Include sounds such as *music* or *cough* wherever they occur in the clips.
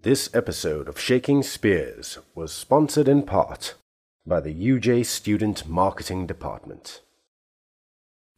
This episode of Shaking Spears was sponsored in part by the UJ Student Marketing Department.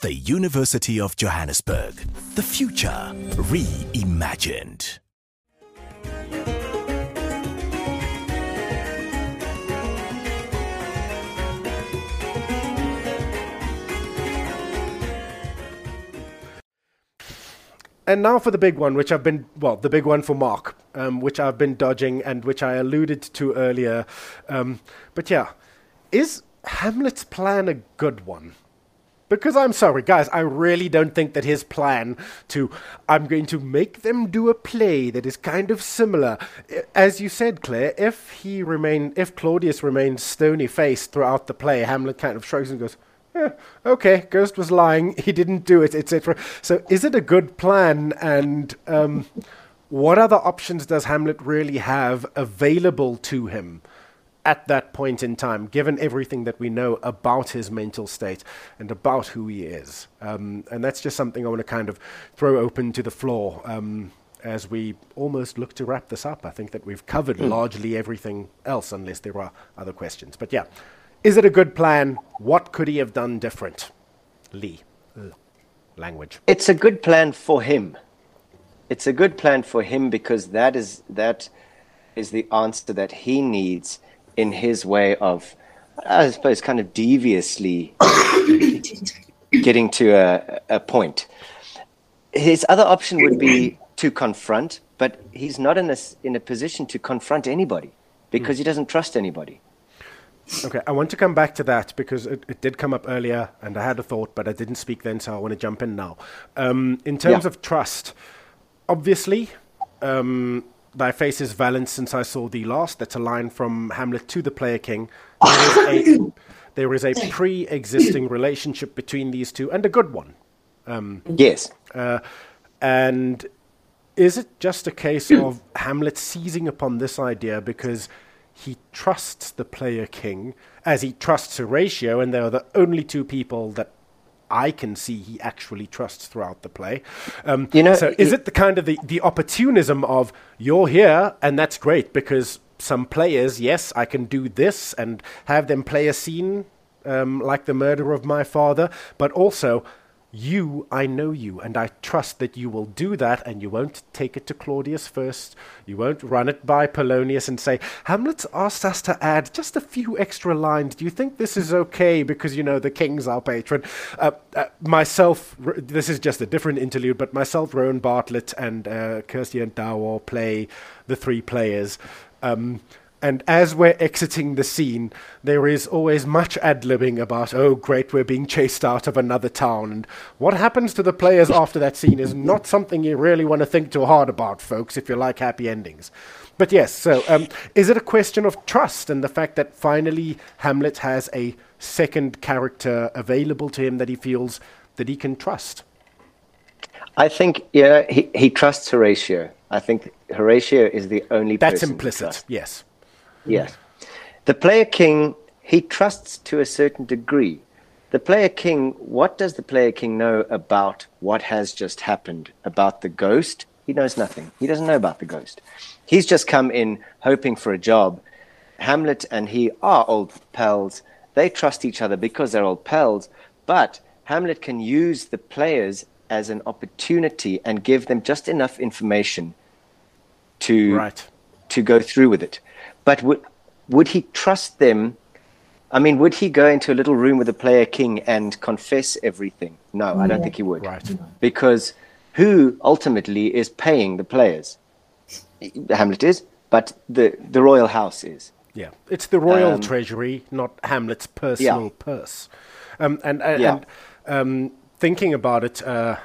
The University of Johannesburg. The future reimagined. And now for the big one, which I've been, well, the big one for Mark, um, which I've been dodging and which I alluded to earlier. Um, but yeah, is Hamlet's plan a good one? Because I'm sorry, guys, I really don't think that his plan to, I'm going to make them do a play that is kind of similar. As you said, Claire, if he remain, if Claudius remains stony faced throughout the play, Hamlet kind of shrugs and goes, yeah, okay, Ghost was lying, he didn't do it, etc. So is it a good plan? And um, what other options does Hamlet really have available to him at that point in time, given everything that we know about his mental state and about who he is? Um, and that's just something I want to kind of throw open to the floor. Um, as we almost look to wrap this up, I think that we've covered mm. largely everything else, unless there are other questions. But yeah, is it a good plan? What could he have done different? Lee, language. It's a good plan for him. It's a good plan for him because that is that is the answer that he needs in his way of, I suppose, kind of deviously *coughs* getting to a, a point. His other option would be to confront, but he's not in a, in a position to confront anybody because he doesn't trust anybody. Okay, I want to come back to that because it, it, did come up earlier and I had a thought, but I didn't speak then, so I want to jump in now. Um, in terms yeah. of trust, obviously, um, thy face is valent since I saw thee last. That's a line from Hamlet to the player king. There is a, *coughs* there is a pre existing relationship between these two and a good one. Um, yes. Uh, and is it just a case of Hamlet seizing upon this idea because he trusts the player king as he trusts Horatio, and they're the only two people that I can see he actually trusts throughout the play. Um, you know, so is it the kind of the, the opportunism of you're here and that's great because some players, yes, I can do this and have them play a scene um, like the murder of my father, but also you, I know you, and I trust that you will do that, and you won't take it to Claudius first. You won't run it by Polonius and say, Hamlet's asked us to add just a few extra lines. Do you think this is okay? Because, you know, the king's our patron. Uh, uh, myself, r- this is just a different interlude, but myself, Rowan Bartlett, and uh, Kirsty and Dawar play the three players. Um, and as we're exiting the scene, there is always much ad libbing about, oh, great, we're being chased out of another town. And what happens to the players after that scene is not something you really want to think too hard about, folks, if you like happy endings. But yes, so um, is it a question of trust and the fact that finally Hamlet has a second character available to him that he feels that he can trust? I think, yeah, he, he trusts Horatio. I think Horatio is the only person. That's implicit, yes. Yes. The player king, he trusts to a certain degree. The player king, what does the player king know about what has just happened? About the ghost? He knows nothing. He doesn't know about the ghost. He's just come in hoping for a job. Hamlet and he are old pals. They trust each other because they're old pals. But Hamlet can use the players as an opportunity and give them just enough information to right. to go through with it. But would would he trust them? I mean, would he go into a little room with a player king and confess everything? No, I don't think he would. Right. Because who ultimately is paying the players? Hamlet is, but the the royal house is. Yeah, it's the royal um, treasury, not Hamlet's personal yeah. purse. Um, and and, yeah. and um, thinking about it, uh,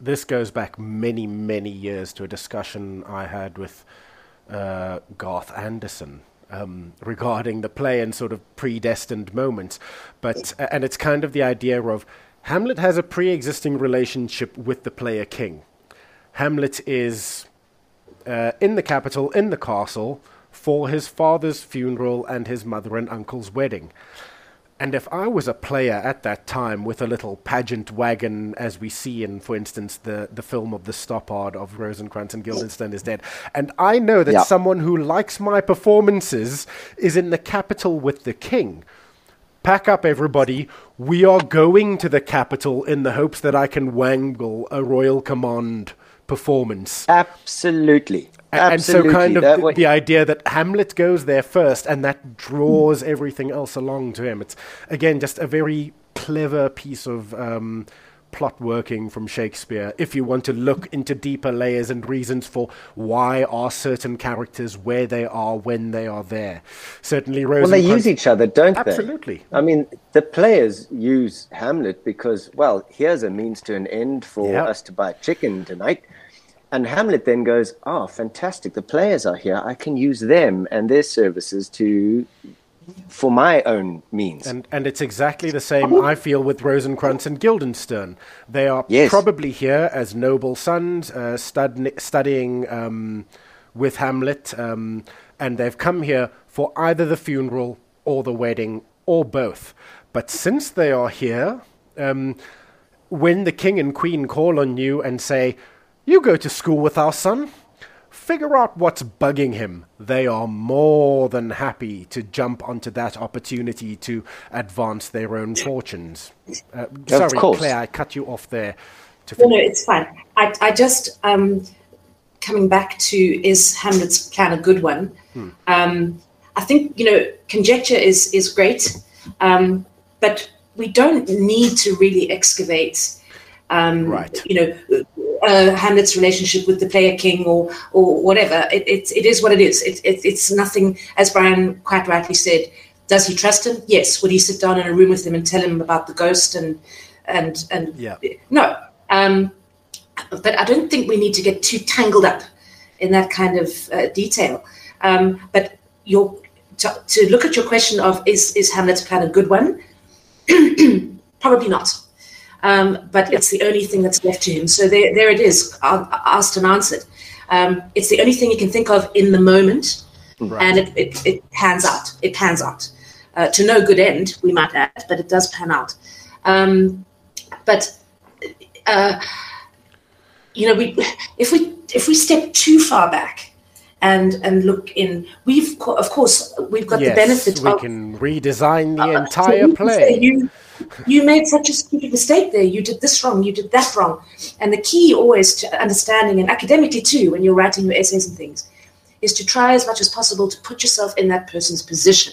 this goes back many many years to a discussion I had with uh, Garth Anderson um, regarding the play and sort of predestined moments. But and it's kind of the idea of Hamlet has a pre-existing relationship with the player king. Hamlet is uh, in the capital, in the castle, for his father's funeral and his mother and uncle's wedding. And if I was a player at that time with a little pageant wagon, as we see in, for instance, the, the film of the Stoppard of Rosencrantz and Guildenstern is Dead, and I know that Yeah. someone who likes my performances is in the capital with the king, pack up everybody, we are going to the capital in the hopes that I can wangle a royal command performance. Absolutely. A- And so, kind of That the, the idea that Hamlet goes there first, and that draws everything else along to him. It's again just a very clever piece of um, plot working from Shakespeare. If you want to look into deeper layers and reasons for why are certain characters where they are when they are there, certainly Rose. well, they use each other, don't they? Absolutely. I mean, the players use Hamlet because, well, here's a means to an end for Yeah. us to buy chicken tonight. And Hamlet then goes, Oh, fantastic. The players are here. I can use them and their services to for my own means. And and it's exactly the same I feel with Rosencrantz and Guildenstern. They are Yes. probably here as noble sons, uh, stud- studying um, with Hamlet, um, and they've come here for either the funeral or the wedding or both. But since they are here, um, when the king and queen call on you and say, "You go to school with our son," figure out what's bugging him. They are more than happy to jump onto that opportunity to advance their own fortunes. Uh, sorry, course. Claire, I cut you off there. To No, no, it's fine. I, I just um, coming back to is Hamlet's plan a good one? Um, I think you know conjecture is is great, um, but we don't need to really excavate. Um, Right. You know, uh, Hamlet's relationship with the player king or or whatever. It it, it is what it is. It, it it's nothing. As Brian quite rightly said, does he trust him? Yes. Would he sit down in a room with him and tell him about the ghost and and and Yeah. no. Um, but I don't think we need to get too tangled up in that kind of uh, detail. Um, but your to, to look at your question of is is Hamlet's plan a good one? *clears throat* Probably not. Um, but it's the only thing that's left to him. So there, there it is, asked and answered. Um, it's the only thing he can think of in the moment, and it, it, it pans out. It pans out uh, to no good end, we might add, but it does pan out. Um, but uh, you know, we if we if we step too far back and and look in, we've of course we've got yes, the benefit we of can redesign the uh, entire so we can say, play. You, you made such a stupid mistake there. You did this wrong. You did that wrong. And the key always to understanding, and academically too, when you're writing your essays and things, is to try as much as possible to put yourself in that person's position,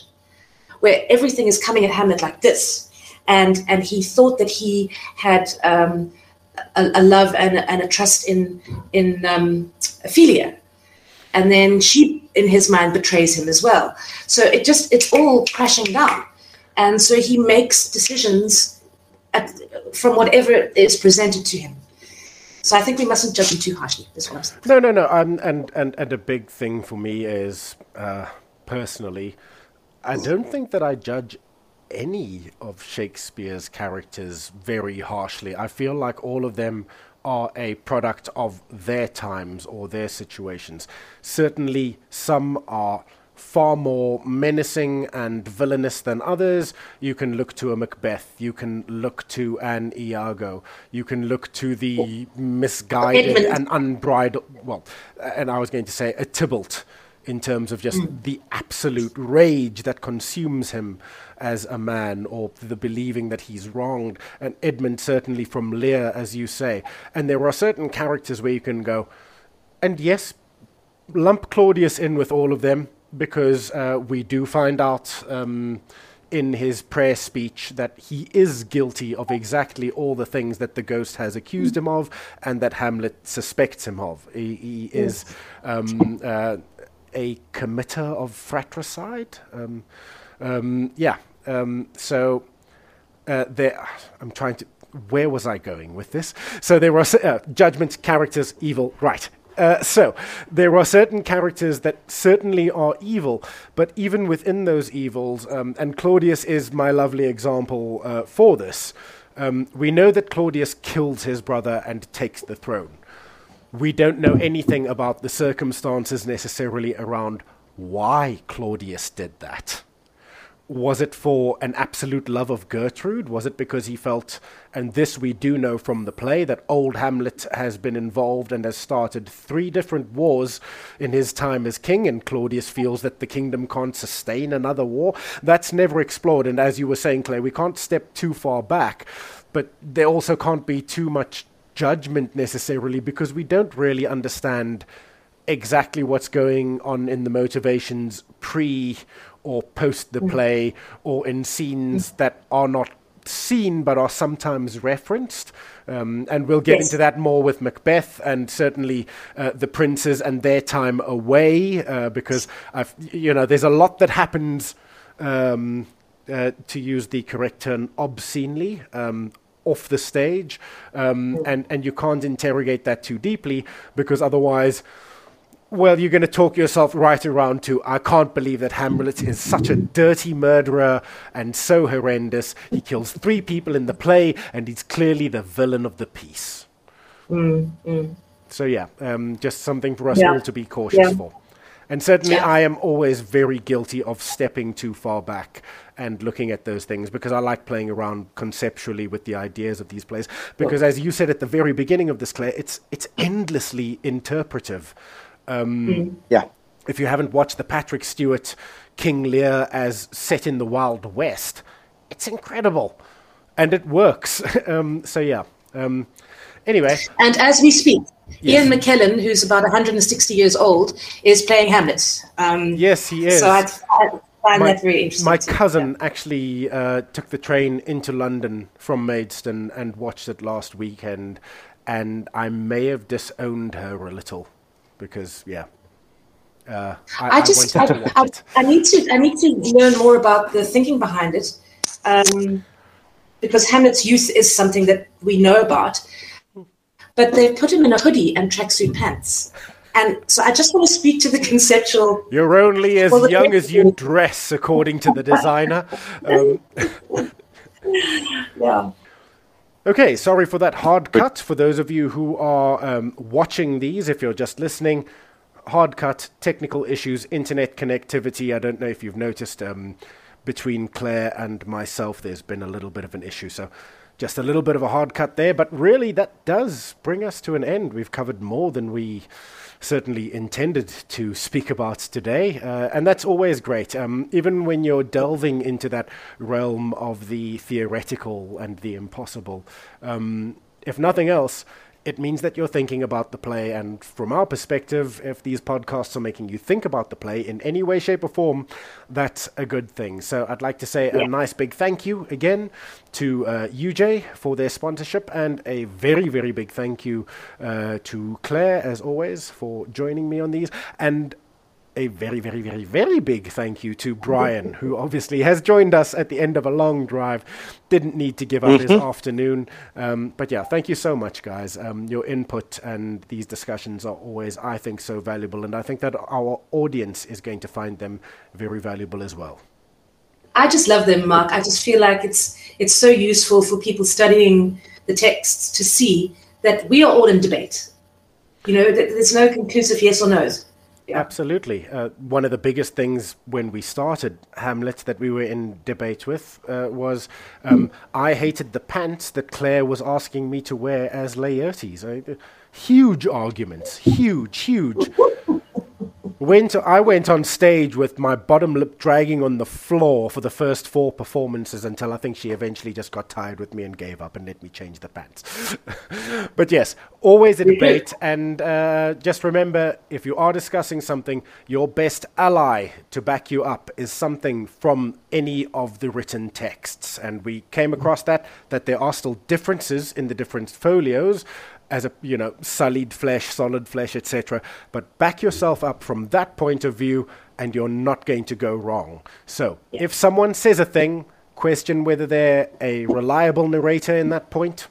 where everything is coming at Hamlet like this, and and he thought that he had um, a, a love and a, and a trust in in um, Ophelia, and then she in his mind betrays him as well so it just it's all crashing down and so he makes decisions at, from whatever is presented to him so i think we mustn't judge him too harshly is what i'm saying No, no, no. Um, and, and, and a big thing for me is, uh, personally, I don't think that I judge any of Shakespeare's characters very harshly. I feel like all of them are a product of their times or their situations. Certainly, some are far more menacing and villainous than others. You can look to a Macbeth, you can look to an Iago, you can look to the misguided and unbridled, well, and I was going to say a Tybalt in terms of just hmm. the absolute rage that consumes him as a man or the believing that he's wronged. And Edmund, certainly from Lear, as you say. And there are certain characters where you can go, and yes, lump Claudius in with all of them because uh, we do find out um, in his prayer speech that he is guilty of exactly all the things that the ghost has accused him of and that Hamlet suspects him of. He, he is um, uh, a committer of fratricide. Um, um, yeah. Um, so uh, there, I'm trying to. Where was I going with this? So there are uh, judgment, characters, evil. Right. Uh, so there are certain characters that certainly are evil, but even within those evils, um, and Claudius is my lovely example uh, for this. Um, we know that Claudius kills his brother and takes the throne. We don't know anything about the circumstances necessarily around why Claudius did that was it for an absolute love of Gertrude? Was it because he felt, and this we do know from the play, that old Hamlet has been involved and has started three different wars in his time as king, and Claudius feels that the kingdom can't sustain another war? That's never explored, and as you were saying, Claire, we can't step too far back, but there also can't be too much judgment necessarily because we don't really understand exactly what's going on in the motivations pre or post the play or in scenes that are not seen but are sometimes referenced. Um, and we'll get yes. into that more with Macbeth and certainly uh, the princes and their time away uh, because I've, you know there's a lot that happens. Um, uh, to use the correct term, obscenely um, off the stage, um, and and you can't interrogate that too deeply because otherwise well, you're going to talk yourself right around to, I can't believe that Hamlet is such a dirty murderer and so horrendous. He kills three people in the play, and he's clearly the villain of the piece. Mm, mm. So, yeah, um, just something for us yeah. all to be cautious yeah. for. And certainly, yeah. I am always very guilty of stepping too far back and looking at those things because I like playing around conceptually with the ideas of these plays. Because, as you said at the very beginning of this, Claire, it's it's endlessly interpretive. Um, mm. Yeah. If you haven't watched the Patrick Stewart King Lear as set in the Wild West, it's incredible, and it works. *laughs* um, so yeah. Um, anyway. And as we speak, yes. Ian McKellen, who's about 160 years old, is playing Hamlet. Um, yes, he is. So I, I find my, that very interesting. My cousin yeah. actually uh, took the train into London from Maidstone and watched it last weekend, and I may have disowned her a little because yeah. Uh, I, I, just I, I, I, need to I need to learn more about the thinking behind it, um, because Hamlet's youth is something that we know about, but they've put him in a hoodie and tracksuit pants. And so I just want to speak to the conceptual. You're only as well, young as you dress, according to the designer. Um. *laughs* yeah. Okay, sorry for that hard cut. For those of you who are um, watching these, if you're just listening, hard cut, technical issues, internet connectivity. I don't know if you've noticed um, between Claire and myself, there's been a little bit of an issue. So just a little bit of a hard cut there. But really, that does bring us to an end. We've covered more than we certainly intended to speak about today. Uh, and that's always great. Um, even when you're delving into that realm of the theoretical and the impossible, um, if nothing else, it means that you're thinking about the play. And from our perspective, if these podcasts are making you think about the play in any way, shape, or form, that's a good thing. So I'd like to say yeah. a nice big thank you again to uh, UJ for their sponsorship, and a very, very big thank you uh, to Claire, as always, for joining me on these. And a very, very, very, very big thank you to Brian, who obviously has joined us at the end of a long drive. Didn't need to give up mm-hmm. his afternoon. Um, but yeah, thank you so much, guys. Um, your input and these discussions are always, I think, so valuable. And I think that our audience is going to find them very valuable as well. I just love them, Mark. I just feel like it's it's so useful for people studying the texts to see that we are all in debate. You know, there's no conclusive yes or no's. Yeah. Absolutely. Uh, one of the biggest things when we started Hamlet that we were in debate with uh, was um, mm. I hated the pants that Claire was asking me to wear as Laertes. I, uh, huge arguments, huge, huge went I went on stage with my bottom lip dragging on the floor for the first four performances until I think she eventually just got tired with me and gave up and let me change the pants. *laughs* but yes, always a debate, and uh, just remember if you are discussing something, your best ally to back you up is something from any of the written texts, and we came across that that there are still differences in the different folios as a you know sullied flesh, solid flesh, etc. But back yourself up from that point of view, and you're not going to go wrong. So yeah. if someone says a thing, question whether they're a reliable narrator in that point.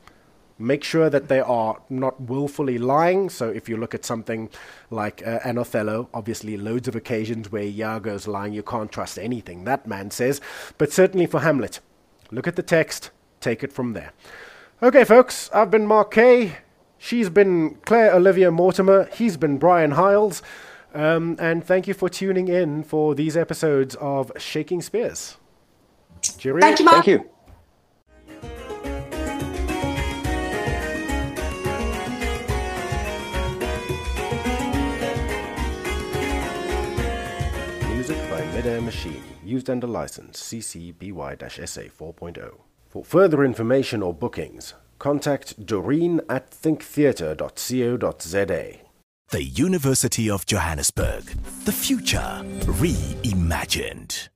Make sure that they are not willfully lying. So if you look at something like uh, an Othello, obviously loads of occasions where Iago's lying, you can't trust anything that man says. But certainly for Hamlet, look at the text, take it from there. Okay, folks, I've been Mark Kay. She's been Claire Olivia Mortimer. He's been Brian Hiles. Um, and thank you for tuning in for these episodes of Shaking Spears. Cheerio. Thank you, Mark. Thank you. Music by Midair Machine, used under license CC BY-SA 4.0. For further information or bookings, contact Doreen at thinktheatre.co.za. The University of Johannesburg. The future reimagined.